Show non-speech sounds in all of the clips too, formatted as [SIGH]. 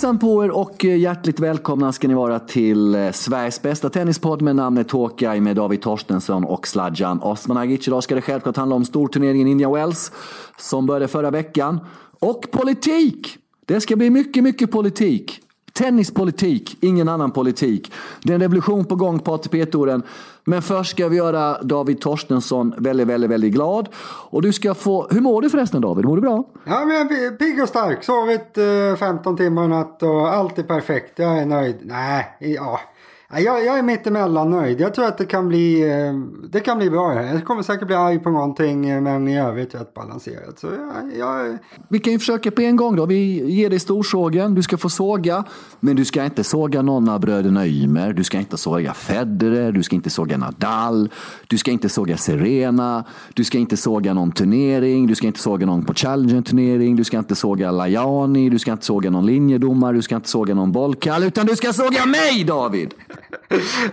Hejsan på er och eh, hjärtligt välkomna ska ni vara till eh, Sveriges bästa tennispodd med namnet Håkai med David Torstensson och Sladjan Osmanagic. Idag ska det självklart handla om storturneringen Indian Wells som började förra veckan. Och politik! Det ska bli mycket, mycket politik. Tennispolitik, ingen annan politik. Det är en revolution på gång på ATP-touren. Men först ska vi göra David Torstensson väldigt, väldigt, väldigt glad. Och du ska få... Hur mår du förresten David? Mår du bra? Ja, men jag är pigg och stark. Sovit eh, 15 timmar i natt och allt är perfekt. Jag är nöjd. Nej, ja. Jag, jag är mittemellan nöjd. Jag tror att det kan bli, eh, det kan bli bra. Jag kommer säkert bli arg på någonting eh, men i övrigt rätt balanserat. Så jag, jag... Vi kan ju försöka på en gång då. Vi ger dig storsågen. Du ska få såga. Men du ska inte såga någon av bröderna Ymer. Du ska inte såga Federer. Du ska inte såga Nadal. Du ska inte såga Serena. Du ska inte såga någon turnering. Du ska inte såga någon på Challenger-turnering. Du ska inte såga Lajani. Du ska inte såga någon linjedomare. Du ska inte såga någon bollkall. Utan du ska såga mig David!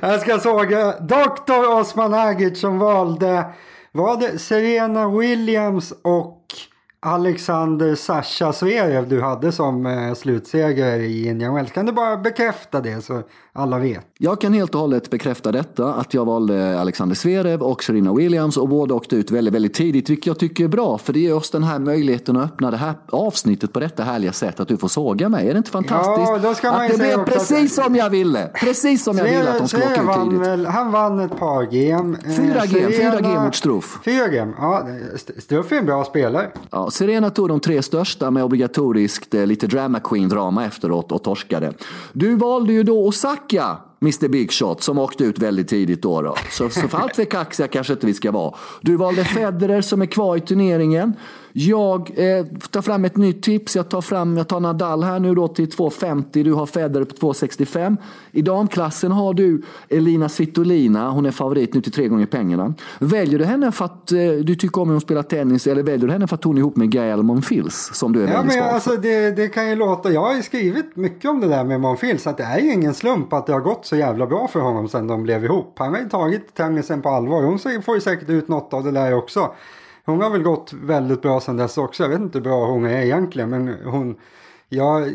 Jag ska såga Dr. Osman Agic som valde var det Serena Williams och Alexander Sasha Zverev du hade som eh, slutseger i Indian Wells. Kan du bara bekräfta det så alla vet? Jag kan helt och hållet bekräfta detta, att jag valde Alexander Zverev och Serena Williams och båda åkte ut väldigt, väldigt tidigt, vilket jag tycker är bra, för det ger oss den här möjligheten att öppna det här avsnittet på detta härliga sätt, att du får såga mig. Är det inte fantastiskt? Ja, då ska man att det blev precis att... som jag ville! Precis som jag ville att de skulle åka ut tidigt. Väl, han vann ett par game. Eh, fyra game, fyra game mot Struff. Fyra game, ja. Struff är en bra spelare. Ja, Serena tog de tre största med obligatoriskt eh, lite drama queen-drama efteråt och torskade. Du valde ju då Osaka. Mr Big Shot som åkte ut väldigt tidigt då. då. Så, så för allt för kaxiga kanske inte vi ska vara. Du valde Federer som är kvar i turneringen. Jag eh, tar fram ett nytt tips. Jag tar, fram, jag tar Nadal här nu då till 2,50. Du har Federer på 2,65. I damklassen har du Elina Svitolina. Hon är favorit nu till tre gånger pengarna. Väljer du henne för att eh, du tycker om hur hon spelar tennis eller väljer du henne för att hon är ihop med Gael Monfils som du är ja, väldigt men alltså, det, det kan ju låta, jag har ju skrivit mycket om det där med Monfils. Att det är ju ingen slump att det har gått så jävla bra för honom sen de blev ihop. Han har ju tagit tennisen på allvar. Hon får ju säkert ut något av det där också. Hon har väl gått väldigt bra sedan dess också. Jag vet inte hur bra hon är egentligen men hon jag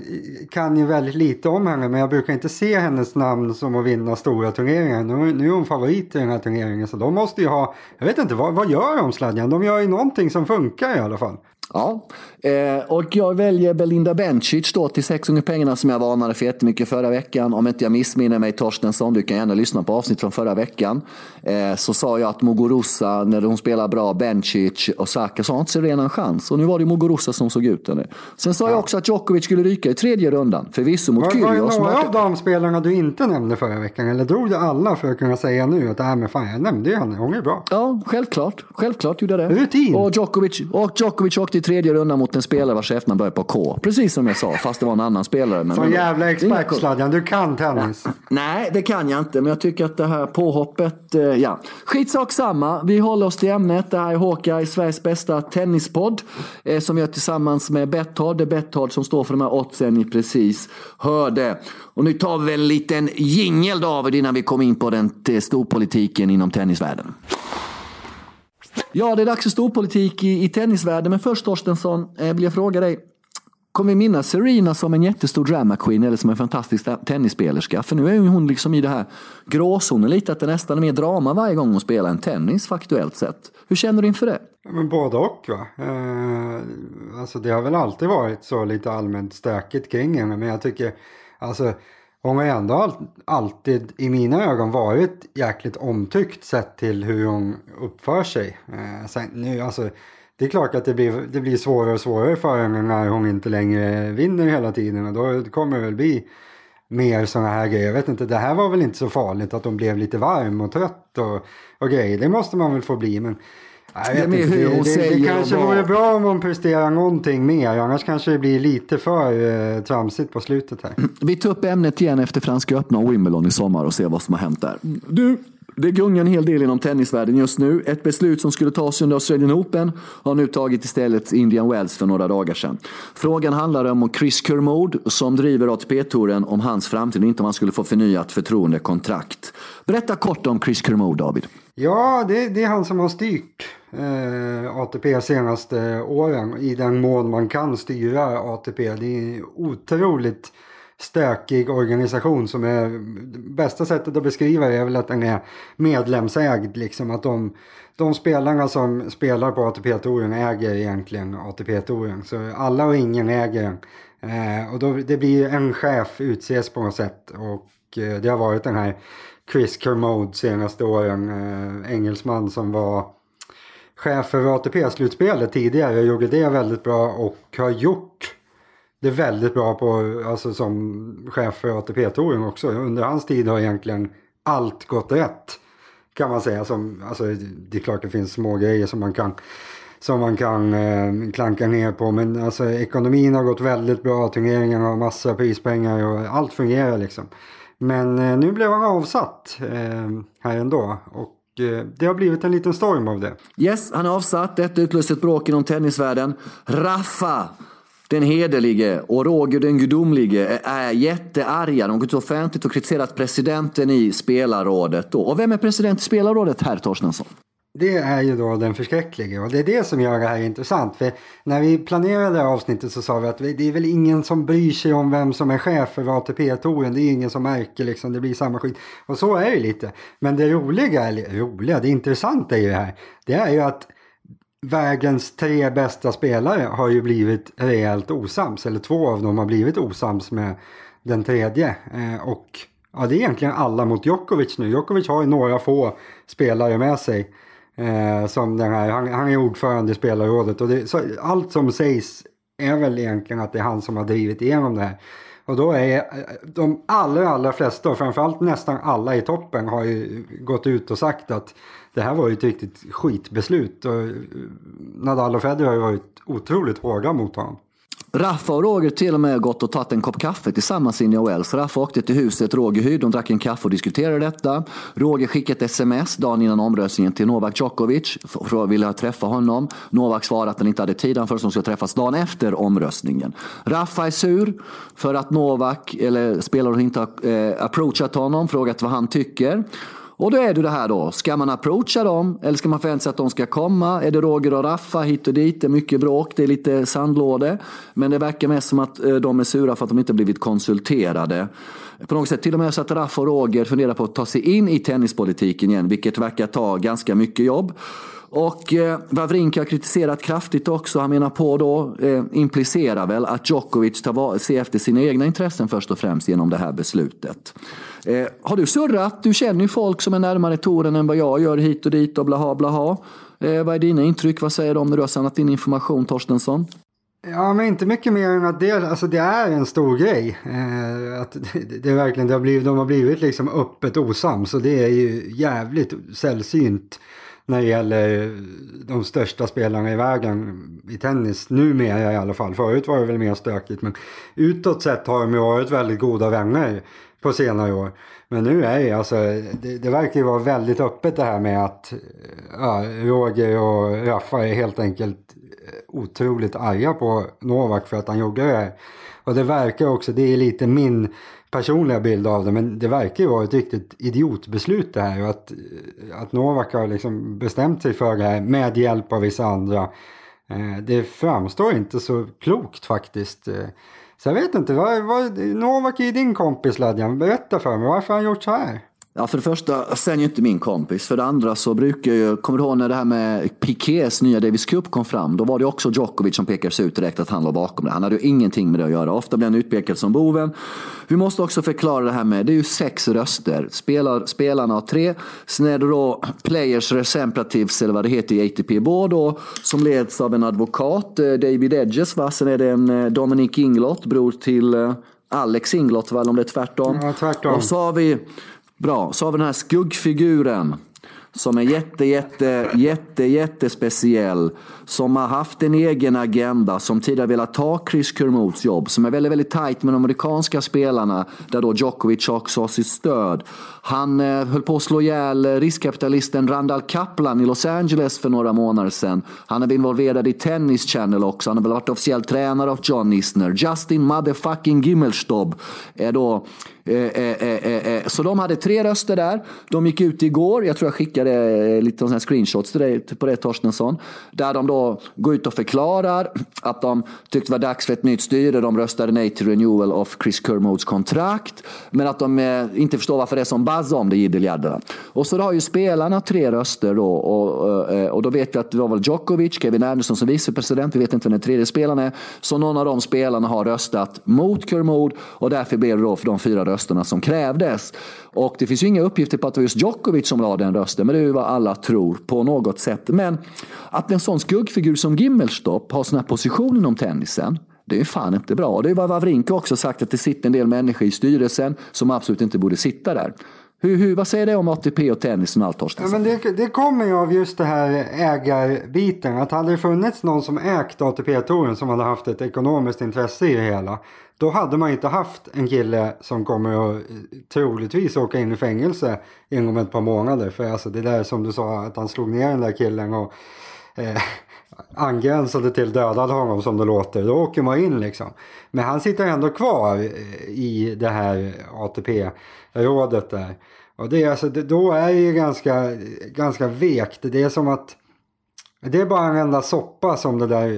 kan ju väldigt lite om henne men jag brukar inte se hennes namn som att vinna stora turneringar. Nu, nu är hon favorit i den här turneringen så de måste ju ha, jag vet inte, vad, vad gör de Sladjan? De gör ju någonting som funkar i alla fall. Ja, eh, och jag väljer Belinda Bencic då till sex gånger pengarna som jag varnade för jättemycket förra veckan. Om inte jag missminner mig Torstensson, du kan gärna lyssna på avsnitt från förra veckan. Eh, så sa jag att Muguruza, när hon spelar bra, Bencic och Saka, så har inte Serena en chans. Och nu var det Muguruza som såg ut henne. Sen sa ja. jag också att Djokovic skulle ryka i tredje rundan, förvisso mot Kyrgios. Var det några av de spelarna du inte nämnde förra veckan? Eller drog du alla för att kunna säga nu att äh, men fan, jag nämnde ju henne, hon är bra. Ja, självklart. Självklart gjorde jag det. Rutin. Och Djokovic, och Djokovic åkte tredje rundan mot en spelare vars efternamn börjar på K. Precis som jag sa, fast det var en annan spelare. Men Sån jävla expert Sladjan, du kan tennis. Nej, det kan jag inte, men jag tycker att det här påhoppet, eh, ja. Skitsak samma, vi håller oss till ämnet. Det här är Håka Sveriges bästa tennispodd. Eh, som gör tillsammans med Betthard. Det är Betthard som står för de här oddsen ni precis hörde. Och nu tar vi väl en liten jingel David innan vi kommer in på den storpolitiken inom tennisvärlden. Ja, det är dags för storpolitik i, i tennisvärlden. Men först Torstensson, eh, vill jag fråga dig. Kommer vi minnas Serena som en jättestor drama queen eller som en fantastisk tennisspelerska? För nu är hon liksom i det här gråzonen lite, att det nästan är mer drama varje gång hon spelar en tennis faktuellt sett. Hur känner du inför det? Men både och va. Eh, alltså det har väl alltid varit så lite allmänt stökigt kring henne. Men jag tycker, alltså hon har ändå alltid i mina ögon varit jäkligt omtyckt sett till hur hon uppför sig. Eh, sen, nu, alltså, det är klart att det blir, det blir svårare och svårare för henne när hon inte längre vinner hela tiden och då kommer det väl bli mer sådana här grejer. Jag vet inte, det här var väl inte så farligt att hon blev lite varm och trött och, och grejer. Det måste man väl få bli. Men jag vet det, inte, det, det, det kanske vore bra om hon presterar någonting mer. Annars kanske det blir lite för eh, tramsigt på slutet här. Vi tar upp ämnet igen efter Franska öppna och Wimbledon i sommar och ser vad som har hänt där. Du, det gungar en hel del inom tennisvärlden just nu. Ett beslut som skulle tas under Australian Open har nu tagit istället Indian Wells för några dagar sedan. Frågan handlar om Chris Kermode som driver ATP-touren om hans framtid och inte om han skulle få förnyat förtroendekontrakt. Berätta kort om Chris Kermode, David. Ja, det, det är han som har styrt eh, ATP senaste åren i den mån man kan styra ATP. Det är otroligt stökig organisation som är, bästa sättet att beskriva det är väl att den är medlemsägd liksom. Att de, de spelarna som spelar på ATP-touren äger egentligen ATP-touren. Så alla och ingen äger den. Eh, och då, det blir en chef utses på något sätt och eh, det har varit den här Chris Kermode senaste åren, eh, engelsman som var chef för ATP-slutspelet tidigare, och gjorde det väldigt bra och har gjort det är väldigt bra på, alltså som chef för ATP-touren också. Under hans tid har egentligen allt gått rätt. Kan man säga. Som, alltså, det är klart det finns små grejer som man kan, som man kan eh, klanka ner på. Men alltså, ekonomin har gått väldigt bra. Turneringen har massa prispengar och allt fungerar liksom. Men eh, nu blev han avsatt eh, här ändå. Och eh, det har blivit en liten storm av det. Yes, han är avsatt. Detta utlöste ett bråk inom tennisvärlden. Raffa den hederlige och Roger den gudomlige är jättearga. De har gått offentligt och kritiserat presidenten i spelarrådet. Då. Och vem är president i spelarrådet, herr Torstensson? Det är ju då den förskräcklige och det är det som gör det här intressant. För när vi planerade avsnittet så sa vi att det är väl ingen som bryr sig om vem som är chef för ATP-touren. Det är ingen som märker liksom, det blir samma skit. Och så är det lite. Men det roliga, eller roliga, det intressanta i det här, det är ju att vägens tre bästa spelare har ju blivit rejält osams. Eller två av dem har blivit osams med den tredje. Eh, och ja, det är egentligen alla mot Djokovic nu. Djokovic har ju några få spelare med sig. Eh, som den här, han, han är ordförande i spelarrådet och det, så, allt som sägs är väl egentligen att det är han som har drivit igenom det här. Och då är eh, de allra, allra flesta och framförallt nästan alla i toppen har ju gått ut och sagt att det här var ju ett riktigt skitbeslut. Och eh, Nadal och Federer har ju varit otroligt hårda mot honom. Raffa och Roger till och med gått och tagit en kopp kaffe tillsammans i i Wells. Raffa åkte till huset Roger hyrde, de drack en kaffe och diskuterade detta. Roger skickade ett sms dagen innan omröstningen till Novak Djokovic. För att vilja träffa honom. Novak svarade att han inte hade tid, han först skulle träffas dagen efter omröstningen. Raffa är sur för att Novak, eller spelaren, inte har eh, approachat honom, frågat vad han tycker. Och då är det det här då, ska man approacha dem eller ska man förvänta sig att de ska komma? Är det Roger och Raffa hit och dit? Det är mycket bråk, det är lite sandlåde. Men det verkar mest som att eh, de är sura för att de inte blivit konsulterade. På något sätt till och med så att Raff och Roger funderar på att ta sig in i tennispolitiken igen, vilket verkar ta ganska mycket jobb. Och eh, Wawrinka har kritiserat kraftigt också. Han menar på då, eh, implicerar väl att Djokovic tar ser efter sina egna intressen först och främst genom det här beslutet. Eh, har du surrat? Du känner ju folk som är närmare touren än vad jag gör hit och dit och blaha blaha. Eh, vad är dina intryck? Vad säger de när du har samlat in information, Torstensson? Ja, men inte mycket mer än att det, alltså det är en stor grej. Eh, att [LAUGHS] det, det, är verkligen, det har blivit, de har blivit liksom öppet osams och det är ju jävligt sällsynt när det gäller de största spelarna i världen i tennis. Numera i alla fall. Förut var det väl mer stökigt men utåt sett har de ju varit väldigt goda vänner på senare år. Men nu är det alltså, det, det verkar ju vara väldigt öppet det här med att eh, ja, Roger och Raffa är helt enkelt otroligt arga på Novak för att han gjorde det här. Och det verkar också, det är lite min personliga bild av det, men det verkar ju vara ett riktigt idiotbeslut det här. Och att, att Novak har liksom bestämt sig för det här med hjälp av vissa andra. Eh, det framstår inte så klokt faktiskt. Eh, så jag vet inte, vad, vad, Novak är din kompis Ladjan. Berätta för mig, varför har han gjort så här? Ja, för det första, sen är ju inte min kompis. För det andra så brukar jag, kommer du ihåg när det här med Piqués nya Davis Cup kom fram? Då var det också Djokovic som pekades ut direkt att han låg bakom det. Han hade ju ingenting med det att göra. Ofta blir han utpekad som boven. Vi måste också förklara det här med, det är ju sex röster. Spelar, spelarna har tre. Sen är det då Players Representatives, eller vad det heter i ATP Board då, som leds av en advokat, eh, David Edges. Va? Sen är det en eh, Dominic Inglott, bror till eh, Alex Inglott, väl om det är tvärtom. Ja, tvärtom. Och så har vi Bra, så har vi den här skuggfiguren som är jätte, jätte, jätte, jättespeciell. Som har haft en egen agenda, som tidigare velat ta Chris Kermots jobb. Som är väldigt, väldigt tajt med de amerikanska spelarna, där då Djokovic också har sitt stöd. Han eh, höll på att slå ihjäl eh, riskkapitalisten Randall Kaplan i Los Angeles för några månader sedan. Han är involverad i Tennis Channel också. Han har väl varit officiell tränare av John Isner. Justin motherfucking Gimmelstob är då... Eh, eh, eh, eh, eh, så de hade tre röster där. De gick ut igår. Jag tror jag skickade eh, lite sådana screenshots till dig på det Torstensson. Där de då går ut och förklarar att de tyckte det var dags för ett nytt styre. De röstade nej till renewal of Chris Kermodes kontrakt. Men att de eh, inte förstår varför det är som buzz om det jiddeljadderna. Och så har ju spelarna tre röster då. Och, eh, och då vet vi att det var väl Djokovic, Kevin Anderson som vicepresident. Vi vet inte vem den tredje spelaren är. Så någon av de spelarna har röstat mot Kermode och därför blev det då för de fyra rösterna som krävdes. Och det finns ju inga uppgifter på att det var just Djokovic som la den rösten, men det är ju vad alla tror på något sätt. Men att en sån skuggfigur som Gimmelstorp har sån här position inom tennisen, det är fan inte bra. Det är vad Wawrinka också sagt, att det sitter en del människor i styrelsen som absolut inte borde sitta där. Hur, hur, vad säger det om ATP och tennisen och allt Torsten? Ja, det, det kommer ju av just det här ägarbiten. Att hade det funnits någon som ägt ATP-touren som hade haft ett ekonomiskt intresse i det hela. Då hade man inte haft en kille som kommer att eh, troligtvis åka in i fängelse inom ett par månader. För alltså det där som du sa att han slog ner den där killen och eh, [LAUGHS] angränsade till dödade honom som det låter. Då åker man in liksom. Men han sitter ändå kvar eh, i det här ATP rådet där. Och det, alltså, det, då är det ju ganska, ganska vekt. Det är som att det är bara en enda soppa som det där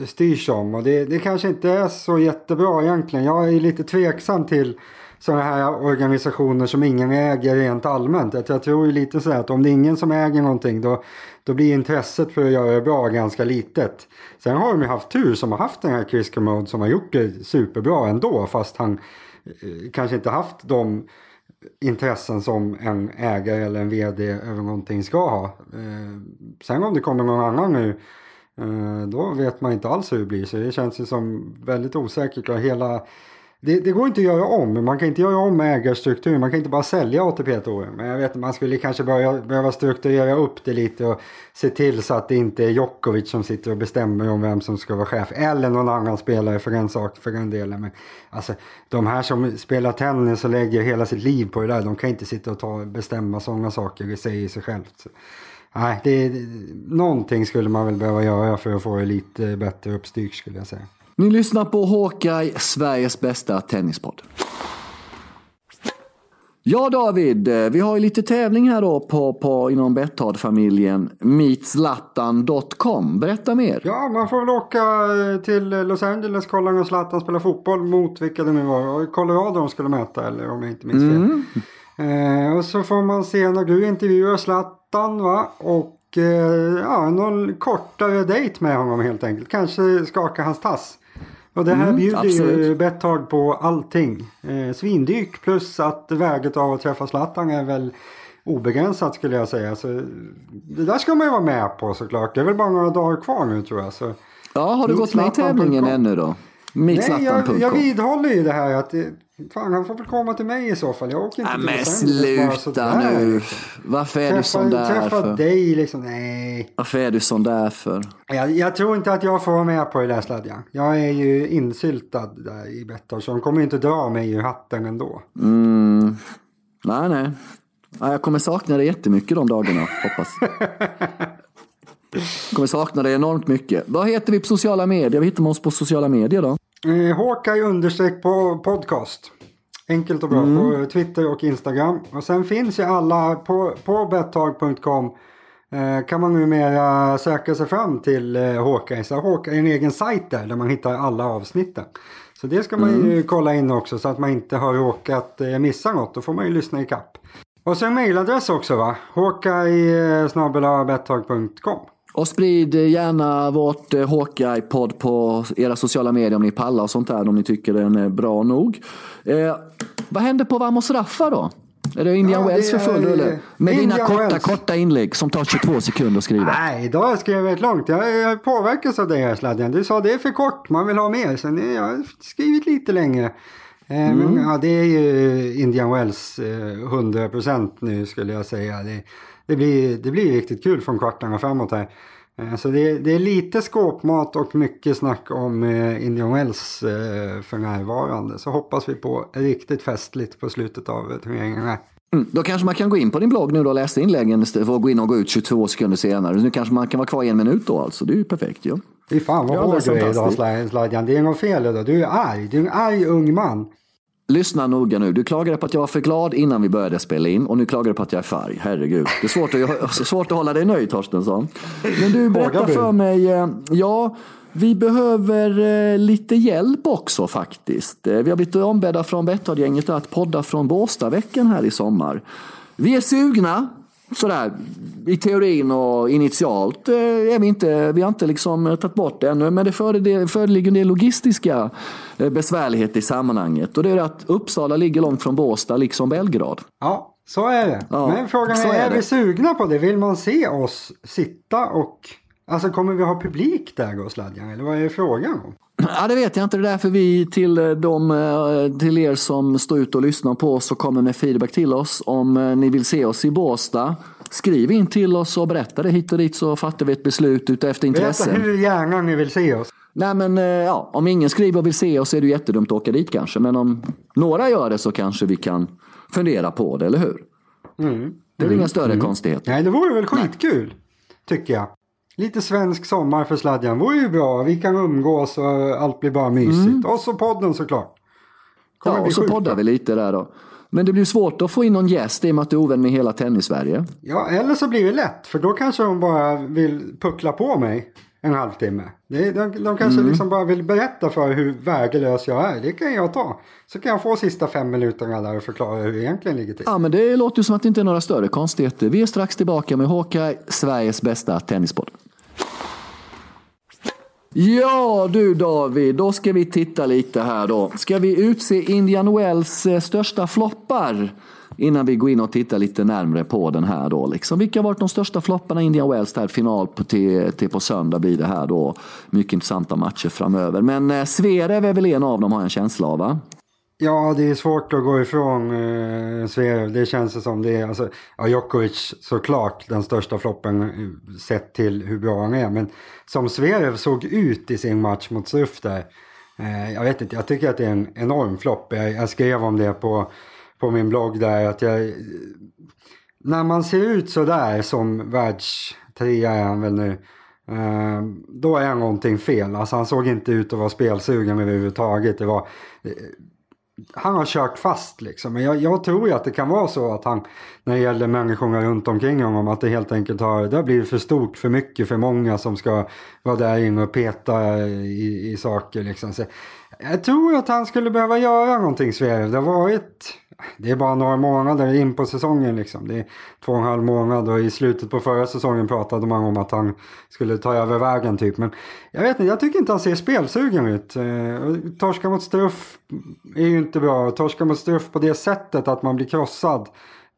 eh, styrs om. Och det, det kanske inte är så jättebra egentligen. Jag är lite tveksam till sådana här organisationer som ingen äger rent allmänt. Jag tror ju lite så att om det är ingen som äger någonting då, då blir intresset för att göra det bra ganska litet. Sen har de ju haft tur som har haft den här Chris Mode som har gjort det superbra ändå fast han eh, kanske inte haft de intressen som en ägare eller en vd över någonting ska ha. Eh, sen om det kommer någon annan nu eh, då vet man inte alls hur det blir så det känns ju som väldigt osäkert och hela det, det, går inte att göra om. Man kan inte göra om ägarstrukturen. Man kan inte bara sälja ATP-touren. Men jag vet man skulle kanske börja, behöva strukturera upp det lite och se till så att det inte är Djokovic som sitter och bestämmer om vem som ska vara chef. Eller någon annan spelare för den sak, för en delen. Men alltså, de här som spelar tennis och lägger hela sitt liv på det där. De kan inte sitta och ta, bestämma sådana saker i sig i sig självt. Så, nej, det, någonting skulle man väl behöva göra för att få det lite bättre uppstyrt skulle jag säga. Ni lyssnar på Hawkeye, Sveriges bästa tennispodd. Ja David, vi har ju lite tävling här då på, på, inom Betthard-familjen. Meetzlattan.com. Berätta mer. Ja, man får väl åka till Los Angeles, kolla när Zlatan spelar fotboll mot vilka det nu var. Colorado de skulle möta eller om jag inte minns fel. Mm. Eh, och så får man se när du intervjuar Zlatan va. Och eh, ja, någon kortare dejt med honom helt enkelt. Kanske skaka hans tass. Och det här mm, bjuder absolut. ju Betthard på allting. Eh, svindyrt plus att värdet av att träffa Zlatan är väl obegränsat skulle jag säga. Så det där ska man ju vara med på såklart. Det är väl bara några dagar kvar nu tror jag. Så ja, har du gått med i tävlingen ännu då? Nej, jag, jag vidhåller ju det här att Fan, han får väl komma till mig i så fall. Jag åker inte till Men sluta nu. Liksom. Varför är träffa, du sån där träffa för? dig liksom. Nej. Varför är du sån där för? Jag, jag tror inte att jag får vara med på det där sladjan. Jag är ju insyltad där i Betthard. Så de kommer inte dra mig ur hatten ändå. Mm. Nej, nej. Jag kommer sakna dig jättemycket de dagarna, hoppas. [LAUGHS] Jag kommer sakna dig enormt mycket. Vad heter vi på sociala medier? Vad hittar man oss på sociala medier då? Eh, Hawkeye understreck på podcast. Enkelt och bra mm. på Twitter och Instagram. Och sen finns ju alla på, på bettag.com eh, kan man numera söka sig fram till eh, Hawkeye. Så Hawkeye är en egen sajt där, där man hittar alla avsnitten. Så det ska man mm. ju kolla in också så att man inte har råkat eh, missa något. Då får man ju lyssna i kapp. Och sen mailadress också va? Hawkeye eh, och sprid gärna vårt eh, Hawkeye-podd på era sociala medier om ni pallar och sånt där. Om ni tycker den är bra nog. Eh, vad händer på Vamos Raffa då? Är det Indian ja, Wells för full rulle? Med Indian dina korta, Wells. korta inlägg som tar 22 sekunder att skriva. Nej, idag skrev jag ett långt. Jag, jag påverkas av det här sladden. Du sa det är för kort, man vill ha mer. Sen jag har skrivit lite längre. Eh, mm. Men, ja, det är ju Indian Wells eh, 100% nu skulle jag säga. Det, det blir, det blir riktigt kul från kvartarna framåt här. Eh, så det, det, är lite skåpmat och mycket snack om eh, Indian Wells eh, för närvarande. Så hoppas vi på riktigt festligt på slutet av turneringen här. Mm, då kanske man kan gå in på din blogg nu och läsa inläggen för att gå in och gå ut 22 sekunder senare. Nu kanske man kan vara kvar i en minut då alltså. Det är ju perfekt ju. Ja. Fy fan vad hård du är idag Sladjan. Det är något fel idag. Du är arg. Du är en arg ung man. Lyssna noga nu. Du klagade på att jag var för glad innan vi började spela in och nu klagar du på att jag är färg. Herregud. Det är svårt att, [LAUGHS] svårt att hålla dig nöjd Torstensson. Men du berättar för mig, eh, ja, vi behöver eh, lite hjälp också faktiskt. Eh, vi har blivit ombedda från Betthard-gänget att podda från Båstadveckan här i sommar. Vi är sugna, sådär i teorin och initialt är vi inte, vi har inte liksom tagit bort det ännu, men det föreligger en del logistiska besvärligheter i sammanhanget och det är att Uppsala ligger långt från Båstad, liksom Belgrad. Ja, så är det. Ja, men frågan är, är, är vi sugna på det? Vill man se oss sitta och Alltså kommer vi ha publik där då Sladjan? Eller vad är frågan om? Ja, det vet jag inte. Det är därför vi till, de, eh, till er som står ute och lyssnar på oss och kommer med feedback till oss. Om eh, ni vill se oss i Båstad, skriv in till oss och berätta det hit och dit så fattar vi ett beslut utefter intresse. Berätta hur gärna ni vill se oss. Nej men eh, ja, om ingen skriver och vill se oss är det jättedumt att åka dit kanske. Men om några gör det så kanske vi kan fundera på det, eller hur? Mm. Det är mm. inga större mm. konstigheter. Nej, det vore väl skitkul, Nej. tycker jag. Lite svensk sommar för sladjan vore ju bra. Vi kan umgås och allt blir bara mysigt. Mm. Och så podden såklart. Kommer ja, och så poddar vi lite där då. Men det blir svårt att få in någon gäst i och med att du är ovän med hela tennis-Sverige. Ja, eller så blir det lätt. För då kanske de bara vill puckla på mig en halvtimme. De, de, de kanske mm. liksom bara vill berätta för hur värdelös jag är. Det kan jag ta. Så kan jag få sista fem minuterna där och förklara hur det egentligen ligger till. Ja, men det låter ju som att det inte är några större konstigheter. Vi är strax tillbaka med Håkan, Sveriges bästa tennispodd. Ja du David, då ska vi titta lite här då. Ska vi utse Indian Wells eh, största floppar? Innan vi går in och tittar lite närmre på den här då. Liksom. Vilka har varit de största flopparna i Indian Wells? Där final på, till, till på söndag blir det här då. Mycket intressanta matcher framöver. Men eh, Zverev är väl en av dem har jag en känsla av va? Ja, det är svårt att gå ifrån eh, Zverev. Det känns som det är, alltså, ja, Djokovic såklart den största floppen eh, sett till hur bra han är. Men som Zverev såg ut i sin match mot Struff där. Eh, jag vet inte, jag tycker att det är en enorm flopp. Jag, jag, skrev om det på, på min blogg där. att jag, När man ser ut sådär som världstrea är han väl nu. Eh, då är någonting fel. Alltså han såg inte ut att vara spelsugen överhuvudtaget. Det var eh, han har kört fast liksom. Men jag, jag, tror ju att det kan vara så att han, när det gäller människorna runt omkring honom, att det helt enkelt har, det har blivit för stort, för mycket, för många som ska vara där inne och peta i, i saker liksom. Så jag tror att han skulle behöva göra någonting Sverige. Det har varit det är bara några månader in på säsongen liksom. Det är två och en halv månad och i slutet på förra säsongen pratade man om att han skulle ta över vägen typ. Men jag vet inte, jag tycker inte han ser spelsugen ut. Eh, torska mot Struff är ju inte bra. Torska mot Struff på det sättet att man blir krossad.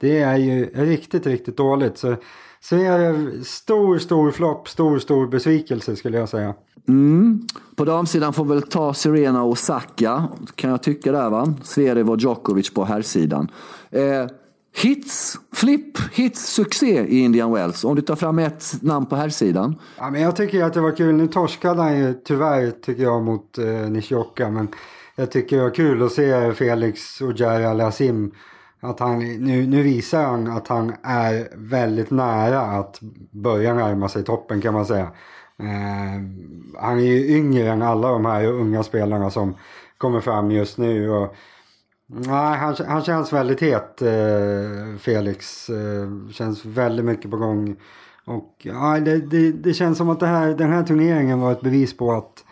Det är ju riktigt, riktigt dåligt. Så så är det stor, stor flopp, stor, stor besvikelse skulle jag säga. Mm. På damsidan får väl ta Serena och Osaka, kan jag tycka där va. Zverev och Djokovic på herrsidan. Eh, hits, flipp, hits, succé i Indian Wells. Om du tar fram ett namn på herrsidan. Ja, men jag tycker att det var kul. Nu torskade han ju tyvärr tycker jag mot eh, Nishioka. Men jag tycker det var kul att se Felix och Jerry Alassim att han, nu, nu visar han att han är väldigt nära att börja närma sig toppen kan man säga. Eh, han är ju yngre än alla de här unga spelarna som kommer fram just nu. Och, nej, han, han känns väldigt het, eh, Felix. Eh, känns väldigt mycket på gång. Och ja, det, det, det känns som att det här, den här turneringen var ett bevis på att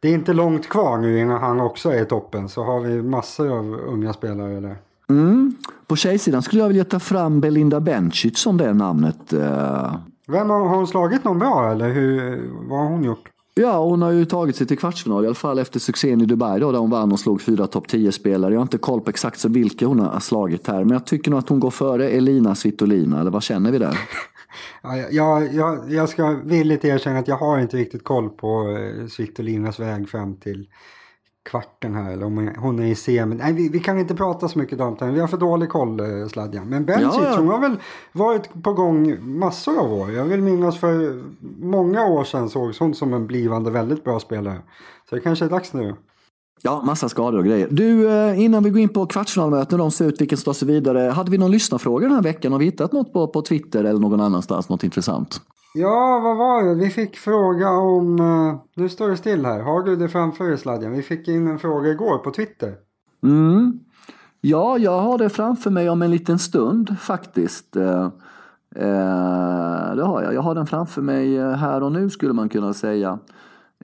det är inte långt kvar nu innan han också är i toppen. Så har vi massor av unga spelare där. Mm. På tjejsidan skulle jag vilja ta fram Belinda Bencic som det namnet. Uh... Vem har, har hon slagit någon bra eller hur, vad har hon gjort? Ja, hon har ju tagit sig till kvartsfinal i alla fall efter succén i Dubai då, där hon vann och slog fyra topp 10-spelare. Jag har inte koll på exakt så vilka hon har slagit här, men jag tycker nog att hon går före Elina Svitolina, eller vad känner vi där? [LAUGHS] ja, jag, jag, jag ska villigt erkänna att jag har inte riktigt koll på eh, Svitolinas väg fram till kvarten här eller om hon är i semin. Nej, vi, vi, kan inte prata så mycket om det. Vi har för dålig koll, eh, Sladjan. Men Bencic, ja, ja. hon har väl varit på gång massor av år. Jag vill minnas för många år sedan sågs hon som en blivande väldigt bra spelare. Så det kanske är dags nu. Ja, massa skador och grejer. Du, eh, innan vi går in på kvartsfinalmöten, de ser ut vilken som tar sig vidare. Hade vi någon lyssnarfråga den här veckan? Har vi hittat något på, på Twitter eller någon annanstans? Något intressant? Ja, vad var det? Vi fick fråga om... Eh, nu står det still här. Har du det framför dig sladden? Vi fick in en fråga igår på Twitter. Mm. Ja, jag har det framför mig om en liten stund faktiskt. Eh, eh det har jag. Jag har den framför mig eh, här och nu skulle man kunna säga.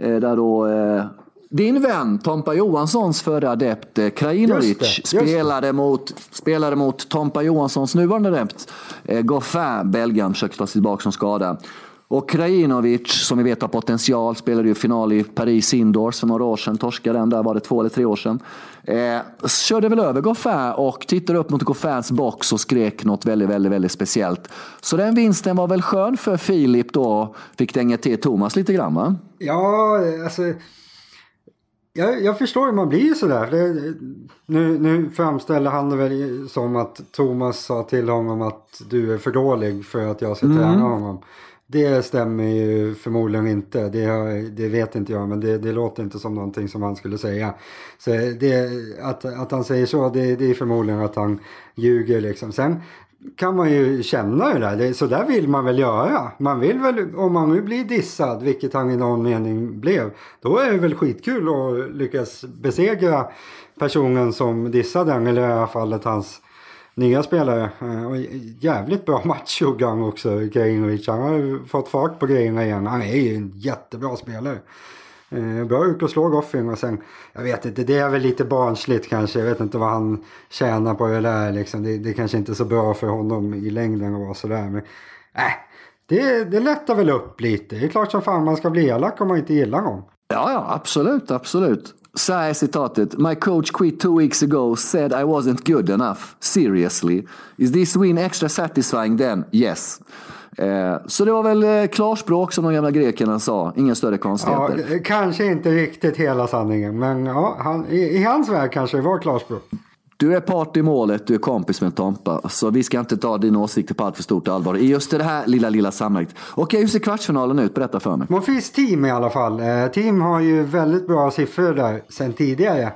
Eh, där då eh, din vän Tompa Johanssons förre adept eh, Krajinovic Just det, just det. spelade, mot, spelade mot Tompa Johanssons nuvarande adept eh, Goffin, belgaren, försökte ta sig tillbaka från skada. Och Krajinovic, som vi vet har potential, spelade ju final i Paris Indoors för några år sedan. Torskade den där, var det två eller tre år sedan. Eh, körde väl över Goffin och tittade upp mot Goffins box och skrek något väldigt, väldigt, väldigt speciellt. Så den vinsten var väl skön för Filip då. Fick dänga till Thomas lite grann va? Ja, alltså. Jag, jag förstår hur man blir sådär. Det, nu, nu framställer han det väl som att Thomas sa till honom att du är för dålig för att jag ska träna honom. Det stämmer ju förmodligen inte. Det, det vet inte jag men det, det låter inte som någonting som han skulle säga. Så det, att, att han säger så det, det är förmodligen att han ljuger liksom. Sen kan man ju känna det där. Det, så där vill man väl göra. Man vill väl, om man nu blir dissad, vilket han i någon mening blev, då är det väl skitkul att lyckas besegra personen som dissade den, eller i alla fall hans nya spelare. Eh, och jävligt bra [LAUGHS] match gjorde han också, Grejnovic. Han har ju fått fart på grejerna igen. Han är ju en jättebra spelare. Eh, Bra ut och slå Goffin och sen, jag vet inte, det är väl lite barnsligt kanske. Jag vet inte vad han tjänar på det där liksom. Det, det kanske inte är så bra för honom i längden att vara sådär. Men äh, det, det lättar väl upp lite. Det är klart som fan man ska bli elak om man inte gillar någon. Ja, ja, absolut, absolut. Så här är citatet. My coach quit two weeks ago, said I wasn't good enough. Seriously. Is this win extra satisfying then? Yes. Eh, så det var väl eh, klarspråk som de gamla grekerna sa. Inga större Ja, konstigheter. eh, kanske inte riktigt hela sanningen. Men ja, han, i, i hans värld kanske det var klarspråk. Du är part i målet, du är kompis med Tompa. Så vi ska inte ta dina åsikter på allt för stort allvar i just det här lilla, lilla sammanhanget. Okej, hur ser kvartsfinalen ut? Berätta för mig. Monfils team i alla fall. Eh, team har ju väldigt bra siffror där sen tidigare.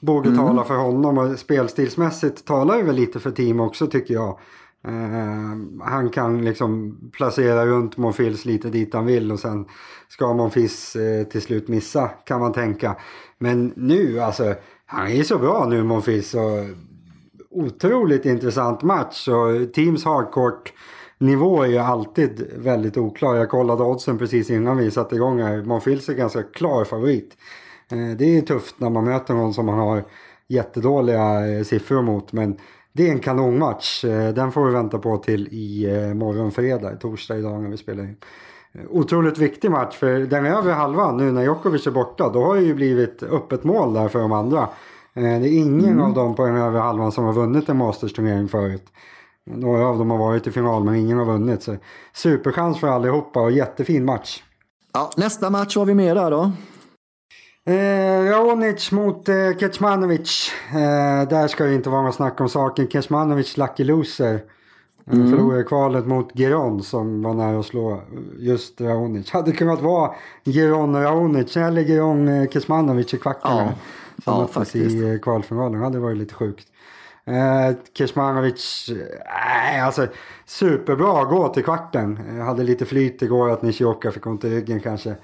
Borde tala för honom och spelstilsmässigt talar ju väl lite för team också tycker jag. Eh, han kan liksom placera runt Monfils lite dit han vill och sen ska Monfils eh, till slut missa kan man tänka. Men nu alltså, han är så bra nu Monfils och otroligt intressant match och Teams hardcourt nivå är ju alltid väldigt oklar. Jag kollade oddsen precis innan vi satte igång här. Monfils är ganska klar favorit. Eh, det är tufft när man möter någon som man har jättedåliga eh, siffror mot men det är en kanonmatch. Eh, Den får vi vänta på till i eh, morgon fredag, torsdag idag när vi spelar in. Eh, Otroligt viktig match för den övre halvan nu när Djokovic är borta då har det ju blivit öppet mål där för de andra. Det är ingen av dem på den övre halvan som har vunnit en Masters-turnering förut. Några av dem har varit i final men ingen har vunnit. Så superchans för allihopa och jättefin match. Ja, nästa match har vi med där då. Eh, Raonic mot eh, Kecmanovic. Eh, där ska det inte vara något snack om saken. Kecmanovic lucky loser. Mm. Förlorade kvalet mot Geron som var nära att slå just Raonic. Hade kunnat vara Geron Raonic eller Geron eh, Kecmanovic i kvarten. Ja. Som Ja, faktiskt. i eh, kvalfinalen. hade varit lite sjukt. Eh, Kecmanovic, eh, alltså superbra gå till kvarten. Eh, hade lite flyt igår att Nishioka fick ont i ryggen kanske.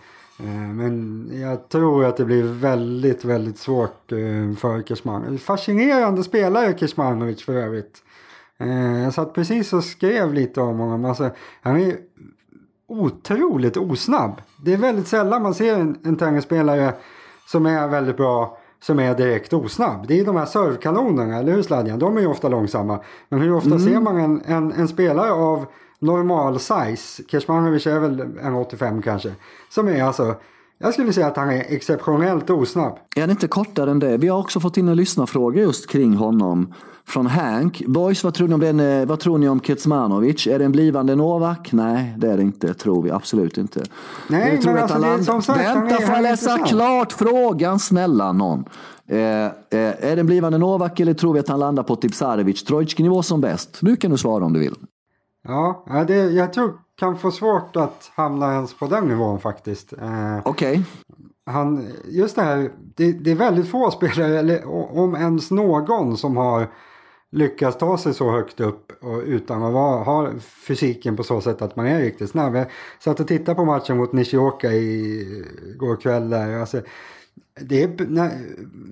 Eh, men jag tror att det blir väldigt, väldigt svårt eh, för Kecmanovic. Fascinerande spelare Kecmanovic för övrigt. Eh, jag satt precis och skrev lite om honom. Alltså, han är otroligt osnabb. Det är väldigt sällan man ser en, en tennisspelare som är väldigt bra som är direkt osnabb. Det är de här servkanonerna, eller hur Sladjan? De är ju ofta långsamma. Men hur ofta ser man en, en, en spelare av normal size, Kecmanovic är väl en 85 kanske, som är alltså, jag skulle säga att han är exceptionellt osnabb. Är det inte kortare än det? Vi har också fått in en lyssnarfråga just kring honom. Från Hank. Boys, vad tror ni om, den, eh, vad tror ni om Kecmanovic? Är det en blivande Novak? Nej, det är det inte, tror vi absolut inte. Nej, men att alltså han det är som sagt, han Vänta, får jag han läsa klart frågan, snälla någon. Eh, eh, är det en blivande Novak eller tror vi att han landar på Tipsarevic, Trojtski-nivå som bäst? Nu kan du svara om du vill. Ja, det, jag tror kan få svårt att hamna ens på den nivån faktiskt. Eh, Okej. han, just det här, det, det är väldigt få spelare, eller om ens någon, som har lyckats ta sig så högt upp och utan att vara, ha fysiken på så sätt att man är riktigt snabb. Jag satt och tittade på matchen mot Nishioka i går kväll där. Alltså, det är, när,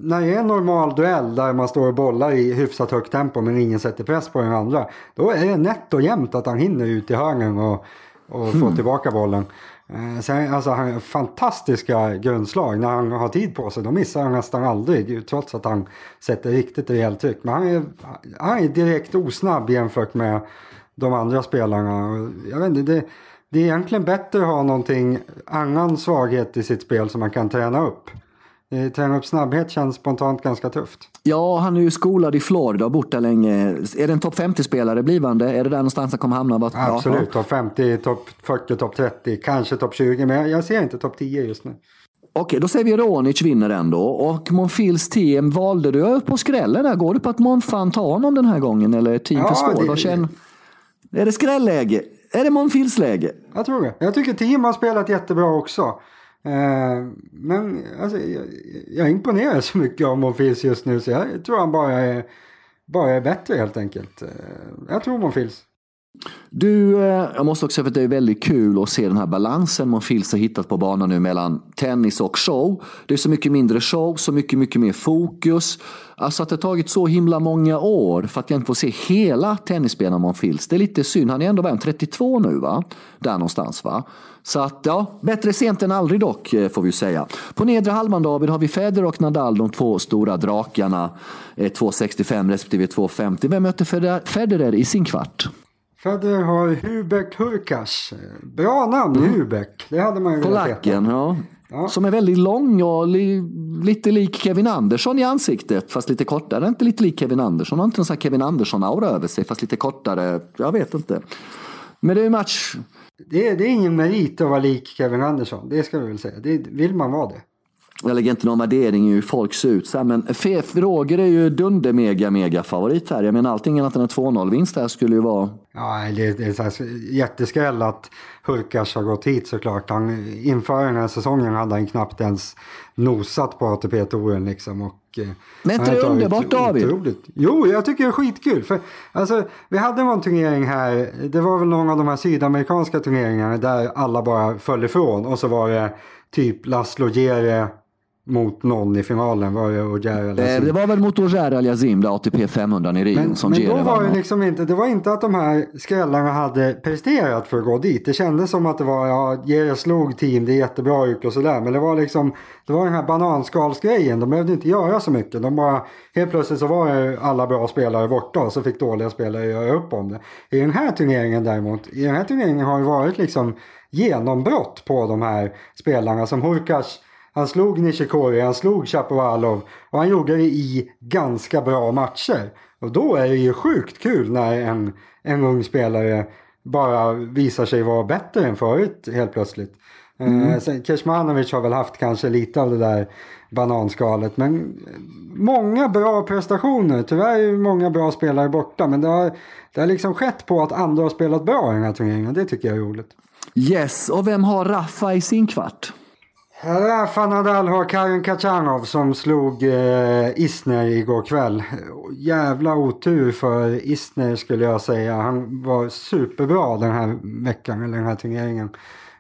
när det är en normal duell där man står och bollar i hyfsat högt tempo men ingen sätter press på den andra. Då är det nätt och jämnt att han hinner ut i hörnen och, och mm. tillbaka bollen. Eh, sen, alltså, han fantastiska grundslag. När han har tid på sig då missar han nästan aldrig. Trots att han sätter riktigt rejält tryck. Men han är, han är direkt osnabb jämfört med de andra spelarna. Jag vet inte, det, det är egentligen bättre att ha någonting annan svaghet i sitt spel som man kan träna upp. Eh, träna upp snabbhet känns spontant ganska tufft. Ja, han är ju skolad i Florida och bort där länge. Är det en topp 50-spelare blivande? Är det där någonstans han kommer hamna? Absolut, ja. topp 50, topp 40, topp 30, kanske topp 20. Men jag ser inte topp 10 just nu. Okej, då säger vi Ronic vinner ändå. Och Monfils team, valde du på skrällen där? Går du på att Monfan tar honom den här gången? Eller team ja, för svår? Det... Känner... Är det skrälläge? Är det Monfils läge? Jag tror det. Jag tycker team har spelat jättebra också. Eh, men alltså, jag, jag imponerar så mycket av Monfils just nu så jag tror han bara är, bara är bättre helt enkelt. Eh, jag tror Monfils. Du, eh, jag måste också säga att det är väldigt kul att se den här balansen Monfils har hittat på banan nu mellan tennis och show. Det är så mycket mindre show, så mycket, mycket mer fokus. Alltså att det har tagit så himla många år för att jag inte får se hela tennisspelaren Monfils. Det är lite synd. Han är ändå bara 32 nu va? Där någonstans va? Så att ja, bättre sent än aldrig dock eh, får vi ju säga. På nedre halvan David har vi Federer och Nadal, de två stora drakarna. Eh, 2,65 respektive 2,50. Vem möter Federer i sin kvart? Federer har Hubert Hurkacz. Bra namn, mm. Hubert. Det hade man ju velat veta. Ja. ja. Som är väldigt lång och li, lite lik Kevin Andersson i ansiktet. Fast lite kortare. Inte lite lik Kevin Andersson. Har inte en sån Kevin Andersson-aura över sig. Fast lite kortare. Jag vet inte. Men det är match. Det är, det är ingen merit att vara lik Kevin Andersson. Det ska vi väl säga. Det, vill man vara det jag lägger inte någon värdering i hur folk ser ut. Men Roger är ju dunder mega mega favorit här. Jag menar allting annat än en 2-0 vinst här skulle ju vara. Ja, det, är så här, jätteskräll att Hulkas har gått hit såklart. Han, inför den här säsongen hade han knappt ens nosat på ATP-touren liksom. Och, eh, men inte det underbart David? Otroligt. Jo, jag tycker det är skitkul. För, alltså, vi hade en turnering här, det var väl någon av de här sydamerikanska turneringarna där alla bara föll ifrån. Och så var det typ Laszlo Gere mot någon i finalen. Var det Ogier eh, Det var väl mot Ogier Aliazim, det ATP 500 i Rio men, som Men då var det liksom inte, det var inte att de här skrällarna hade presterat för att gå dit. Det kändes som att det var, ja, Gere slog team, det är jättebra gjort och sådär. Men det var liksom, det var den här bananskalsgrejen. De behövde inte göra så mycket. De bara, helt plötsligt så var det alla bra spelare borta och så fick dåliga spelare göra upp om det. I den här turneringen däremot, i den här turneringen har det varit liksom genombrott på de här spelarna som Hurkacz han slog Nishikori, han slog Chapovalov och han gjorde det i ganska bra matcher. Och då är det ju sjukt kul när en, en ung spelare bara visar sig vara bättre än förut helt plötsligt. Mm. Eh, sen, Kecmanovic har väl haft kanske lite av det där bananskalet. Men många bra prestationer. Tyvärr är många bra spelare borta. Men det har, det har liksom skett på att andra har spelat bra i den här turneringen. Det tycker jag är roligt. Yes, och vem har Raffa i sin kvart? Rafa Nadal har Karin Kachanov som slog eh, Isner igår kväll. Jävla otur för Isner skulle jag säga. Han var superbra den här veckan, eller den här turneringen.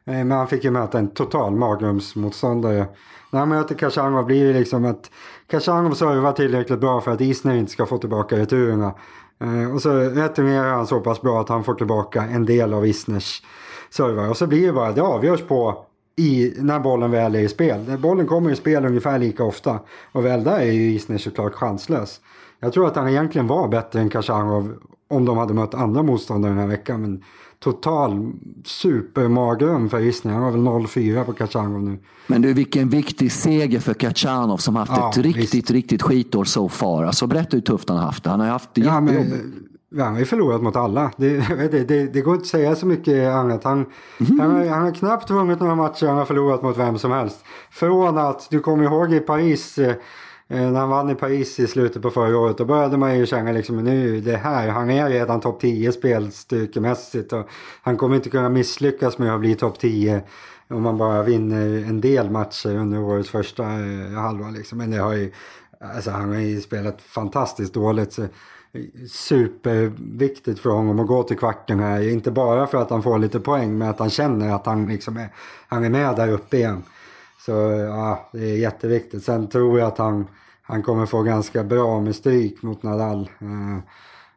Eh, men han fick ju möta en total magrumsmotståndare. När han möter Kachanov blir det liksom att Kachanov servar tillräckligt bra för att Isner inte ska få tillbaka returerna. Eh, och så returnerar han så pass bra att han får tillbaka en del av Isners servar. Och så blir det bara, det avgörs på i, när bollen väl är i spel. Bollen kommer i spel ungefär lika ofta. Och väl där är ju Isner såklart chanslös. Jag tror att han egentligen var bättre än Khachanov om de hade mött andra motståndare den här veckan. Men total supermardröm för Isner. Han har väl 0-4 på Khachanov nu. Men du, vilken viktig seger för Khachanov som haft ja, ett riktigt, visst. riktigt skitår so far. Alltså berätta hur tufft han har haft det. Han har haft det ja, jättejobbigt. Ja, han har ju förlorat mot alla. Det, [LAUGHS] det, det, det, går inte att säga så mycket annat. Han, mm. han, har, han har knappt vunnit några matcher, han har förlorat mot vem som helst. Från att, du kommer ihåg i Paris, eh, eh, när han vann i Paris i slutet på förra året, då började man ju känna liksom nu det här, han är redan topp 10 spelstyrkemässigt och han kommer inte kunna misslyckas med att bli topp 10 om man bara vinner en del matcher under årets första eh, halva liksom. Men det har ju, alltså han har ju spelat fantastiskt dåligt. Så, superviktigt för honom att gå till kvarten här. Inte bara för att han får lite poäng men att han känner att han liksom är, han är med där uppe igen. Så ja, det är jätteviktigt. Sen tror jag att han, han kommer få ganska bra med stryk mot Nadal. Eh,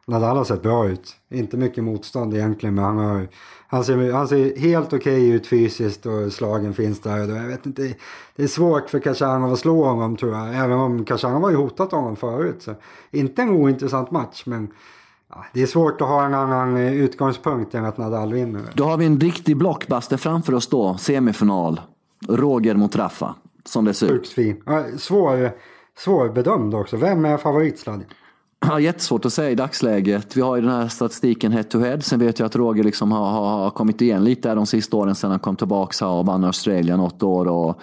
Nadal har sett bra ut. Inte mycket motstånd egentligen men han, har, han, ser, han ser helt okej okay ut fysiskt och slagen finns där. Jag vet inte, det är svårt för Khachanov att slå honom tror jag. Även om Khachanov har ju hotat honom förut. Så inte en ointressant match men ja, det är svårt att ha en annan utgångspunkt än att Nadal vinner. Då har vi en riktig blockbuster framför oss då, semifinal. Roger mot Raffa, som det ser ut. Sjukt fin. Svår, svårbedömd också. Vem är favoritsladdning? [CLEARS THROAT] Ja, jättesvårt att säga i dagsläget. Vi har ju den här statistiken head to head. Sen vet jag att Roger liksom har, har, kommit igen lite där de sista åren sen han kom tillbaka och vann Australien något år. Och...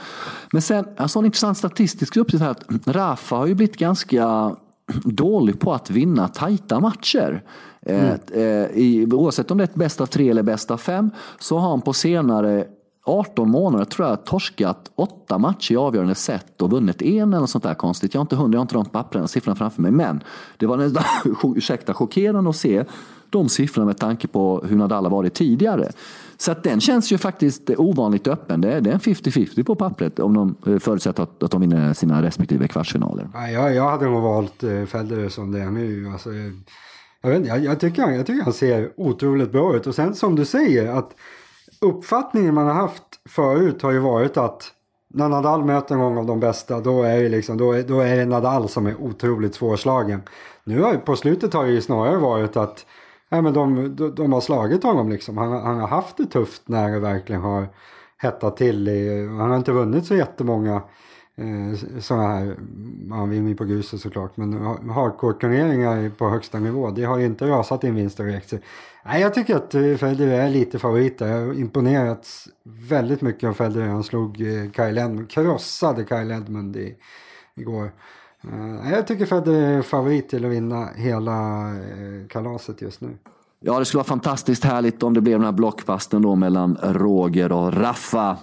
Men sen, en sån intressant statistisk uppgift här att Rafa har ju blivit ganska [CLEARS THROAT] dålig på att vinna tajta matcher. Mm. Eh, eh i, oavsett om det är ett bäst av tre eller bäst av fem så har han på senare 18 månader tror jag torskat åtta matcher i avgörande set och vunnit en eller något sånt där konstigt. Jag har inte hundra, jag har inte de pappren, siffrorna framför mig. Men det var nästan, [LAUGHS] ursäkta, chockerande att se de siffrorna med tanke på hur Nadal har varit tidigare. Så att den känns ju faktiskt ovanligt öppen. Det är, en 50-50 på pappret om de eh, förutsätter att, att de vinner sina respektive kvartsfinaler. Ja, jag, jag hade nog valt eh, Federer som det är nu. Alltså, jag, vet, jag, jag, tycker, jag tycker han ser otroligt bra ut. Och sen som du säger att uppfattningen man har haft förut har ju varit att när Nadal möter någon av de bästa då är det, liksom, då är, då är det Nadal som är otroligt svårslagen. Nu har, på slutet har det ju snarare varit att nej, men de, de, de har slagit honom liksom. Han, han har haft det tufft när det verkligen har hettat till. I, han har inte vunnit så jättemånga eh, sådana här, ja, vinner på gruset såklart, men hardcore-turneringar på högsta nivå, det har ju inte rasat i en vinst direkt. Nej, jag tycker att eh, Federer är lite favorit där. Jag har imponerats väldigt mycket av Federer. Han slog eh, Kyle Edmund, krossade Kyle Edmund i, igår. Uh, jag tycker Federer är favorit till att vinna hela eh, kalaset just nu. Ja, det skulle vara fantastiskt härligt om det blev den här blockpasten då mellan Roger och Raffa.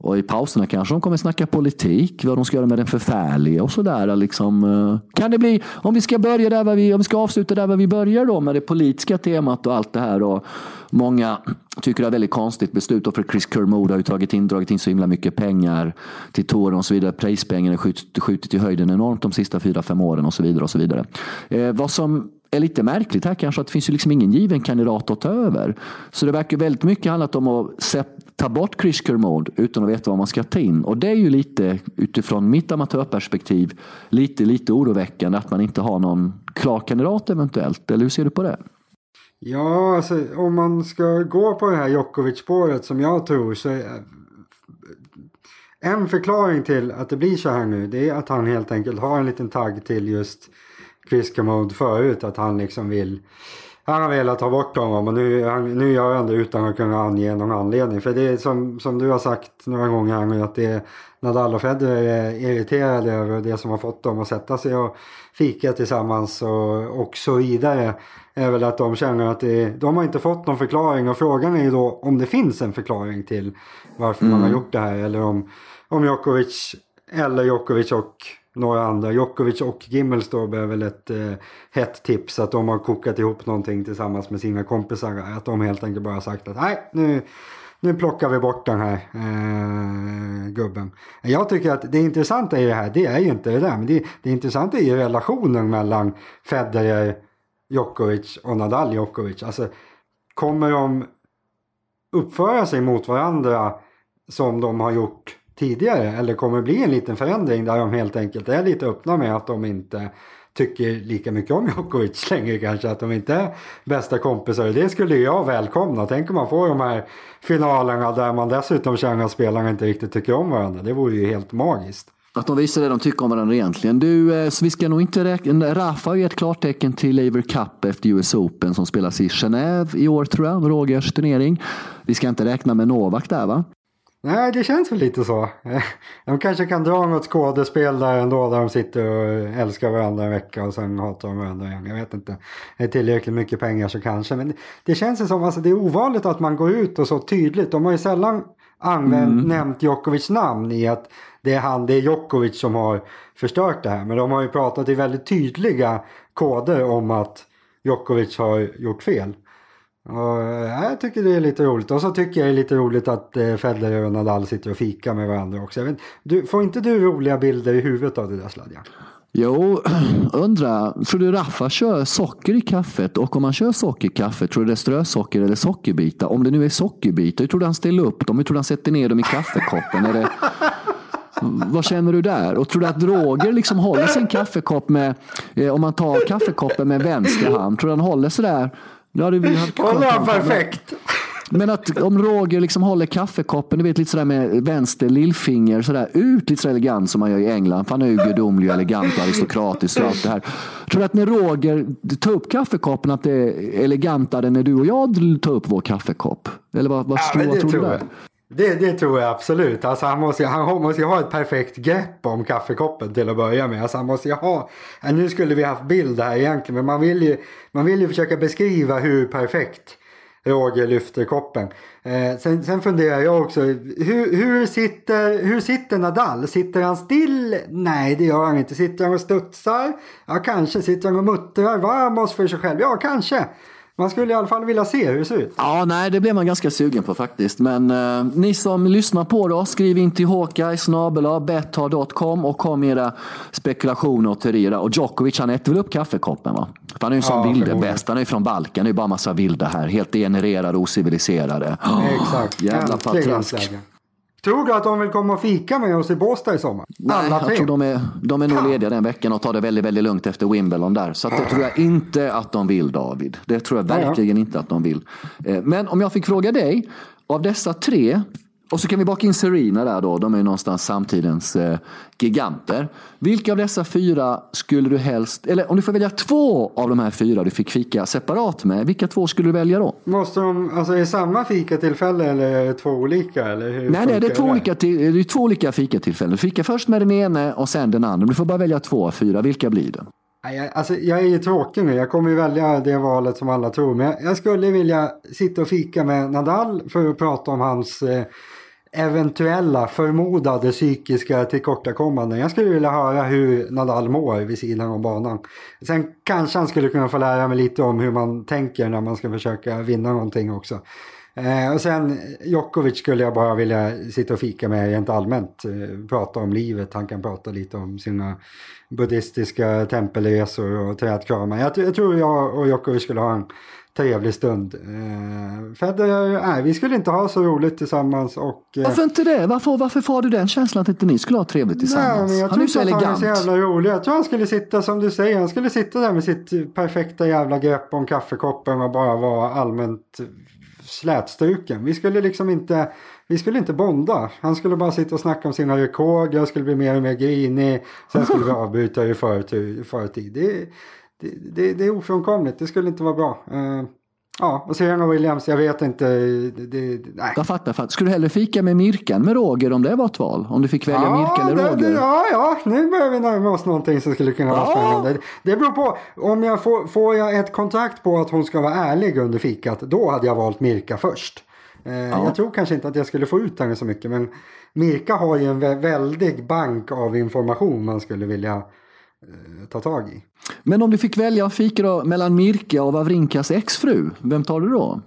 Och i pauserna kanske de kommer snacka politik, vad de ska göra med den förfärliga och sådär. Liksom. Eh. Kan det bli, om vi ska börja där vi, om vi ska avsluta där vi börjar då med det politiska temat och allt det här. Och många tycker det är väldigt konstigt beslut för Chris Kermode har ju tagit in, dragit in så himla mycket pengar till touren och så vidare. Prispengarna har skjutit, skjutit i höjden enormt de sista fyra, fem åren och så vidare. och så vidare. Eh, vad som är lite märkligt här kanske att det finns ju liksom ingen given kandidat att ta över. Så det verkar väldigt mycket handlat om att ta bort Chris Kermode utan att veta vad man ska ta in. Och det är ju lite utifrån mitt amatörperspektiv lite, lite oroväckande att man inte har någon klar kandidat eventuellt. Eller hur ser du på det? Ja, alltså om man ska gå på det här Djokovic-spåret som jag tror så är en förklaring till att det blir så här nu det är att han helt enkelt har en liten tagg till just Chris Kermode förut. Att han liksom vill han har velat ta bort honom och nu, han, nu gör han det utan att kunna ange någon anledning. För det är som, som du har sagt några gånger här nu att det är Nadal och Federer är irriterade över det som har fått dem att sätta sig och fika tillsammans och, och så vidare. Är väl att de känner att det, de har inte fått någon förklaring och frågan är ju då om det finns en förklaring till varför mm. man har mm. gjort det här eller om, om Djokovic eller Djokovic och några andra. Djokovic och Gimmelstorp är väl ett eh, hett tips att de har kokat ihop någonting tillsammans med sina kompisar. Att de helt enkelt bara sagt att nej, nu, nu plockar vi bort den här eh, gubben. Jag tycker att det intressanta i det här, det är ju inte det där, men det, det intressanta är ju relationen mellan Federer, Djokovic och Nadal Djokovic. Alltså, kommer de uppföra sig mot varandra som de har gjort tidigare? Eller kommer det bli en liten förändring där de helt enkelt är lite öppna med att de inte tycker lika mycket om Djokovic [LAUGHS] längre kanske, att de inte är bästa kompisar. Det skulle jag välkomna. Tänk om man får de här finalerna där man dessutom känner att spelarna inte riktigt tycker om varandra. Det vore ju helt magiskt. Att de visar det de tycker om varandra egentligen. Du, eh, så vi ska nog inte räkna... Rafa har ju ett klartecken till Laver Cup efter US Open som spelas i Genève i år tror jag, Rogers turnering. Vi ska inte räkna med Novak där va? Nej, det känns väl lite så. [LAUGHS] De kanske kan dra något skådespel där ändå där de sitter och älskar varandra en vecka och sen hatar de varandra igen. Jag vet inte. Det är tillräckligt mycket pengar så kanske. Men det känns som, alltså det är ovanligt att man går ut och så tydligt. De har ju sällan använt, mm. nämnt Djokovics namn i att det är han, det är Djokovic som har förstört det här. Men de har ju pratat i väldigt tydliga koder om att Djokovic har gjort fel. Och, ja, jag tycker det är lite roligt. Och så tycker jag det är lite roligt att eh, Federer och Nadal sitter och fikar med varandra också. Jag vet, du, får inte du roliga bilder i huvudet av det där Sladjan? Jo, [CLEARS THROAT] undrar, tror du Raffa kör socker i kaffet? Och om man kör socker i kaffet, tror du det är strösocker eller sockerbitar? Om det nu är sockerbitar, hur tror du han ställer upp dem? Hur tror du han sätter ner dem i kaffekoppen? Är det, [LAUGHS] vad känner du där? Och tror du att Roger liksom håller sin kaffekopp med, eh, om man tar kaffekoppen med vänster hand, tror du han håller sådär? Ja, håller han perfekt? Men att om Roger liksom håller kaffekoppen, du vet lite sådär med vänster lillfinger sådär ut lite så elegant som man gör i England. För han är ju gudomlig och elegant och aristokratisk och allt det här. Tror du att när Roger tar upp kaffekoppen att det är elegantare när du och jag tar upp vår kaffekopp? Eller vad, vad, ja, vad tror du där? Det, det tror jag absolut. Alltså han, måste, han måste ju ha ett perfekt grepp om kaffekoppen till att börja med. Alltså han måste ju ha, nu skulle vi haft bild här egentligen men man vill ju, man vill ju försöka beskriva hur perfekt Roger lyfter koppen. Eh, sen, sen funderar jag också, hur, hur, sitter, hur sitter Nadal? Sitter han still? Nej, det gör han inte. Sitter han och studsar? Ja, kanske. Sitter han och muttrar varm för sig själv? Ja, kanske. Man skulle i alla fall vilja se hur det ser ut. Ja, nej, det blir man ganska sugen på faktiskt. Men eh, ni som lyssnar på det, skriv in till Hawkeye och kom med era spekulationer och teorier. Och Djokovic, han äter väl upp kaffekoppen va? För han är ju som ja, vilde bäst. Han är ju från Balkan. Det är bara massa vilda här. Helt degenererade, ociviliserade. Oh, Exakt. Jävla patrask. Tror du att de vill komma och fika med oss i Båstad i sommar? Nej, jag tror de är, de är nog lediga den veckan och tar det väldigt, väldigt lugnt efter Wimbledon där. Så det tror jag inte att de vill David. Det tror jag verkligen ja. inte att de vill. Eh, men om jag fick fråga dig, av dessa tre, och så kan vi baka in Serena där då, de är någonstans samtidens eh, giganter. Vilka av dessa fyra skulle du helst, eller om du får välja två av de här fyra du fick fika separat med, vilka två skulle du välja då? Måste de, alltså är det samma fikatillfälle eller två olika? Eller hur nej, nej, det är två, det? Olika, det är två olika fikatillfällen. Du fikar först med den ene och sen den andra. Du får bara välja två av fyra, vilka blir det? Jag, alltså, jag är ju tråkig nu, jag kommer ju välja det valet som alla tror. Men jag, jag skulle vilja sitta och fika med Nadal för att prata om hans eh, eventuella förmodade psykiska tillkortakommanden. Jag skulle vilja höra hur Nadal mår vid sidan av banan. Sen kanske han skulle kunna få lära mig lite om hur man tänker när man ska försöka vinna någonting också. Eh, och sen Djokovic skulle jag bara vilja sitta och fika med rent allmänt. Eh, prata om livet, han kan prata lite om sina buddhistiska tempelresor och trädkramar. Jag, jag tror jag och Djokovic skulle ha en trevlig stund. Eh, Federer, nej vi skulle inte ha så roligt tillsammans. Och, eh, varför inte det? Varför, varför får du den känslan att inte ni skulle ha trevligt tillsammans? Nej, jag han är så elegant. Han är så jävla rolig. Jag tror han skulle sitta som du säger, han skulle sitta där med sitt perfekta jävla grepp om kaffekoppen och bara vara allmänt slätstruken. Vi skulle liksom inte, vi skulle inte bonda. Han skulle bara sitta och snacka om sina rekord, jag skulle bli mer och mer grinig. Sen skulle vi [LAUGHS] avbryta i förtid. Det, det, det, det, är ofrånkomligt, det skulle inte vara bra. Uh, ja, och Serena Williams, jag vet inte. Det, nej. Jag fattar, fattar. Skulle du hellre fika med Mirkan med Roger om det var ett val? Om du fick välja ja, Mirka eller Roger? ja, ja, nu börjar vi närma oss någonting som skulle kunna vara ja. spännande. Det beror på, om jag får, får jag ett kontrakt på att hon ska vara ärlig under fikat, då hade jag valt Mirka först. Eh, ja. Jag tror kanske inte att jag skulle få ut henne så mycket, men Mirka har ju en väldig bank av information man skulle vilja Eh, ta tag i. Men om du fick välja fika då, mellan Mirka och Wawrinkas exfru, vem tar du då?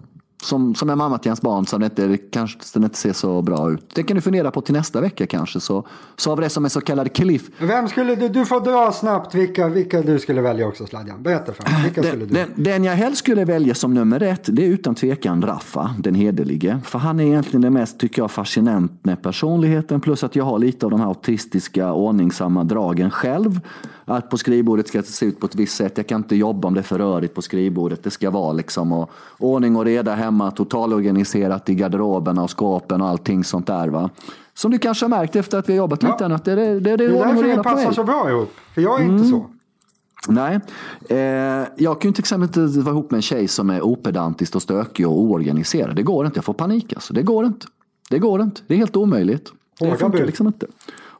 Som, som är mamma till ens barn så inte, kanske den inte ser så bra ut. Det kan du fundera på till nästa vecka kanske. Så, så har vi det som en så kallad cliff. Vem skulle du, du får dra snabbt vilka, vilka du skulle välja också Sladjan. Berätta för mig. Vilka den, skulle du? Den, den, jag helst skulle välja som nummer ett det är utan tvekan Raffa, den hederlige. För han är egentligen det mest, tycker jag, fascinant med personligheten. Plus att jag har lite av de här autistiska ordningsamma dragen själv att på skrivbordet ska det se ut på ett visst sätt. Jag kan inte jobba om det är för rörigt på skrivbordet. Det ska vara liksom och, ordning och reda hemma, totalorganiserat i garderoberna och skåpen och allting sånt där. Va? Som du kanske har märkt efter att vi har jobbat ja. lite. Att det, det, det, det är mig. Det passar så bra ihop. För jag är mm. inte så. Nej, eh, jag kan ju till exempel inte vara ihop med en tjej som är opedantisk och stökig och oorganiserad. Det går inte, jag får panik alltså. Det går inte. Det går inte, det är helt omöjligt. Det funkar liksom inte.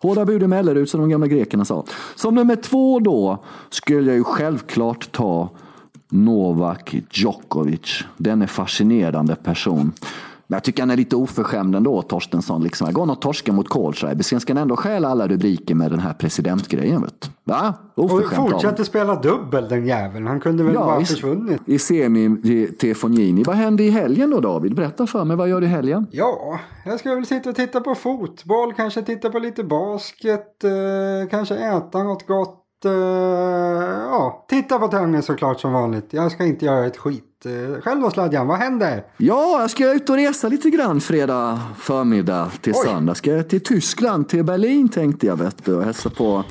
Hårda bud i Mellerud som de gamla grekerna sa. Som nummer två då skulle jag ju självklart ta Novak Djokovic. Den är fascinerande person. Men jag tycker han är lite oförskämd ändå, Torstensson. Liksom. Jag går nog torska mot Kohlschreiber. Sen ska han ändå stjäla alla rubriker med den här presidentgrejen. Vet. Va? Och Oförskämt av fortsätter spela dubbel den jäveln. Han kunde väl bara i, försvunnit. i semi till Fonini. Vad hände i helgen då David? Berätta för mig, vad gör du i helgen? Ja, jag ska väl sitta och titta på fotboll, kanske titta på lite basket, eh, kanske äta något gott. Eh, ja, titta på tennis såklart som vanligt. Jag ska inte göra ett skit. Eh, själv då Sladjan, vad händer? Ja, jag ska ut och resa lite grann fredag förmiddag till Oj. söndag. Ska jag till Tyskland, till Berlin tänkte jag vet du, och hälsa på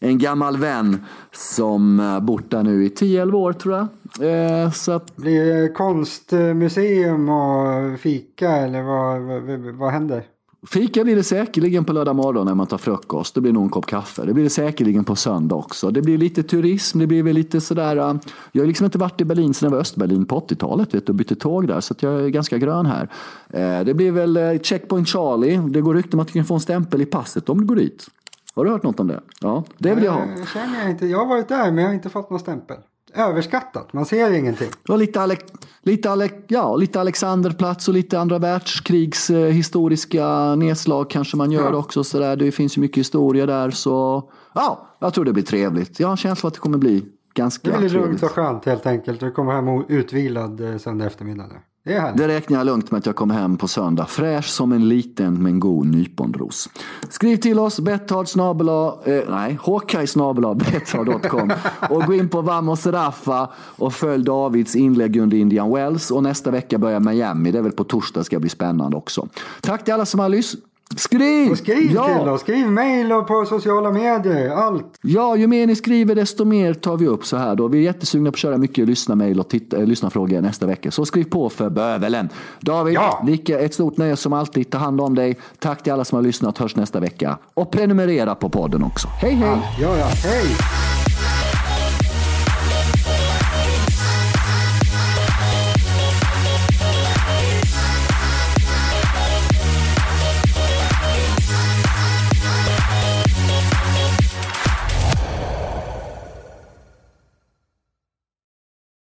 en gammal vän som eh, bott där nu i 10-11 år tror jag. Eh, så att, Blir det konstmuseum och fika eller vad, vad, vad händer? Fika blir det säkerligen på lördag morgon när man tar frukost. Det blir nog en kopp kaffe. Det blir det säkerligen på söndag också. Det blir lite turism, det blir väl lite sådär. Äh, jag har liksom inte varit i Berlin sedan jag var i Östberlin på 80-talet vet du, och bytte tåg där. Så att jag är ganska grön här. Eh, det blir väl eh, Checkpoint Charlie. Det går rykten om att du kan få en stämpel i passet om du går dit. Har du hört något om det? Ja, det vill jag ha. Eh, känner jag inte. Jag har varit där men jag har inte fått någon stämpel. Överskattat, man ser ingenting. Och lite, Alec, lite, Alec, ja, lite Alexanderplats och lite andra världskrigs eh, historiska nedslag kanske man gör Ja. också. Så där. Det finns ju mycket historia där. Så ja, jag tror det blir trevligt. Jag har en känsla att det kommer bli ganska Det blir lugnt trevligt. och skönt helt enkelt. Du kommer hem utvilad eh, söndag eftermiddag. nu. Det är. Det räknar jag lugnt med att jag kommer hem på söndag. Fräsch som en liten men god nyponros. Skriv till oss betthard snabel-a, eh, nej, hawkeye snabel-a, [LAUGHS] betthard.com och gå in på Vamos Rafa och följ Davids inlägg under Indian Wells och nästa vecka börjar Miami. Det är väl på torsdag ska bli spännande också. Tack till alla som har lyssnat. Skriv! Och skriv ja! till oss, skriv mail och på sociala medier, allt. Ja, ju mer ni skriver desto mer tar vi upp så här då. Vi är jättesugna på att köra mycket lyssnarmail och titta, äh, lyssnarfrågor nästa vecka. Så skriv på för bövelen. David, Ja. lika ett stort nöje som alltid. Ta hand om dig. Tack till alla som har lyssnat. Hörs nästa vecka. Och prenumerera på podden också. Hej hej! Ja, ja, hej!